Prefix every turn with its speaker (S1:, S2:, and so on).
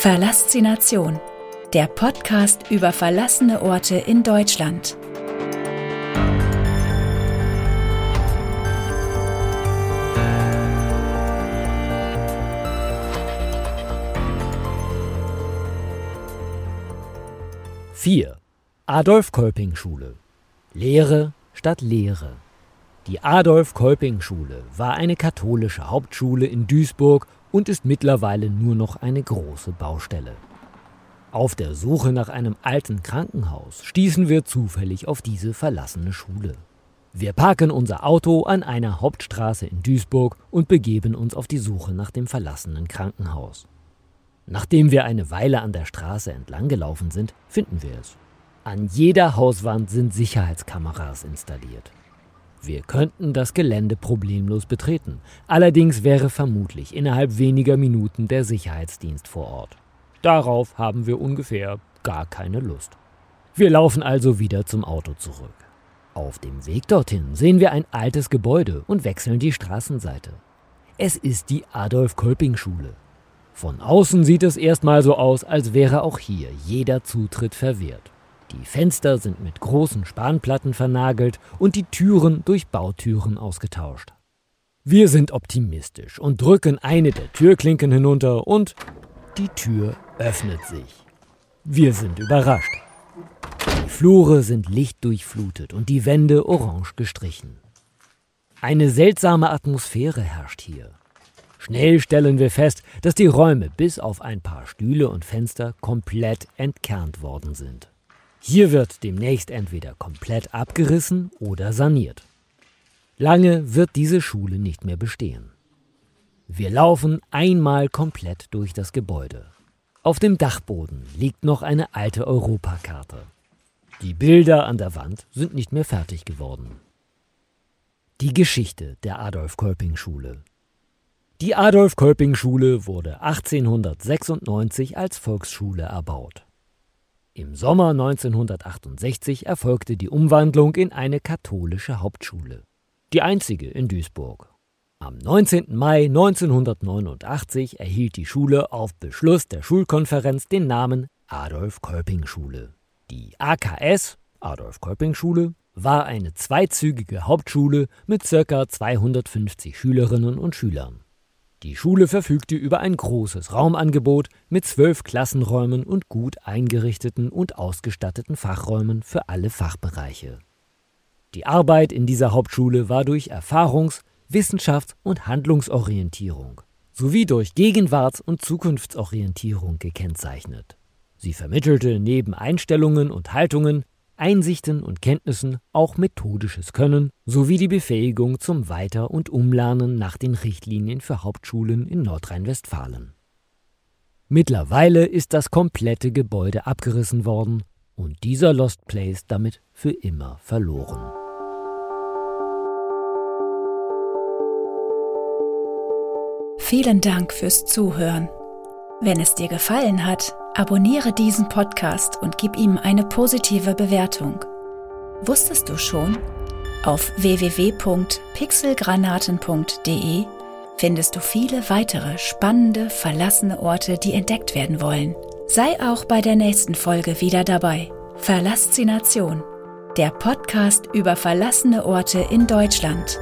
S1: Verlassination, der Podcast über verlassene Orte in Deutschland.
S2: Vier. Adolf-Kolping-Schule. Lehre statt Lehre. Die Adolf-Kolping-Schule war eine katholische Hauptschule in Duisburg und ist mittlerweile nur noch eine große Baustelle. Auf der Suche nach einem alten Krankenhaus stießen wir zufällig auf diese verlassene Schule. Wir parken unser Auto an einer Hauptstraße in Duisburg und begeben uns auf die Suche nach dem verlassenen Krankenhaus. Nachdem wir eine Weile an der Straße entlang gelaufen sind, finden wir es. An jeder Hauswand sind Sicherheitskameras installiert. Wir könnten das Gelände problemlos betreten, allerdings wäre vermutlich innerhalb weniger Minuten der Sicherheitsdienst vor Ort. Darauf haben wir ungefähr gar keine Lust. Wir laufen also wieder zum Auto zurück. Auf dem Weg dorthin sehen wir ein altes Gebäude und wechseln die Straßenseite. Es ist die Adolf-Kolping-Schule. Von außen sieht es erstmal so aus, als wäre auch hier jeder Zutritt verwehrt. Die Fenster sind mit großen Spanplatten vernagelt und die Türen durch Bautüren ausgetauscht. Wir sind optimistisch und drücken eine der Türklinken hinunter und die Tür öffnet sich. Wir sind überrascht. Die Flure sind lichtdurchflutet und die Wände orange gestrichen. Eine seltsame Atmosphäre herrscht hier. Schnell stellen wir fest, dass die Räume bis auf ein paar Stühle und Fenster komplett entkernt worden sind. Hier wird demnächst entweder komplett abgerissen oder saniert. Lange wird diese Schule nicht mehr bestehen. Wir laufen einmal komplett durch das Gebäude. Auf dem Dachboden liegt noch eine alte Europakarte. Die Bilder an der Wand sind nicht mehr fertig geworden. Die Geschichte der Adolf-Kolping-Schule. Die Adolf-Kolping-Schule wurde 1896 als Volksschule erbaut. Im Sommer 1968 erfolgte die Umwandlung in eine katholische Hauptschule, die einzige in Duisburg. Am 19. Mai 1989 erhielt die Schule auf Beschluss der Schulkonferenz den Namen Adolf-Kolping-Schule. Die AKS, Adolf-Kolping-Schule, war eine zweizügige Hauptschule mit ca. 250 Schülerinnen und Schülern. Die Schule verfügte über ein großes Raumangebot mit zwölf Klassenräumen und gut eingerichteten und ausgestatteten Fachräumen für alle Fachbereiche. Die Arbeit in dieser Hauptschule war durch Erfahrungs-, Wissenschafts- und Handlungsorientierung sowie durch Gegenwarts- und Zukunftsorientierung gekennzeichnet. Sie vermittelte neben Einstellungen und Haltungen Einsichten und Kenntnissen auch methodisches Können sowie die Befähigung zum Weiter- und Umlernen nach den Richtlinien für Hauptschulen in Nordrhein-Westfalen. Mittlerweile ist das komplette Gebäude abgerissen worden und dieser Lost Place damit für immer verloren.
S1: Vielen Dank fürs Zuhören. Wenn es dir gefallen hat, abonniere diesen Podcast und gib ihm eine positive Bewertung. Wusstest du schon? Auf www.pixelgranaten.de findest du viele weitere spannende, verlassene Orte, die entdeckt werden wollen. Sei auch bei der nächsten Folge wieder dabei. Verlassination, der Podcast über verlassene Orte in Deutschland.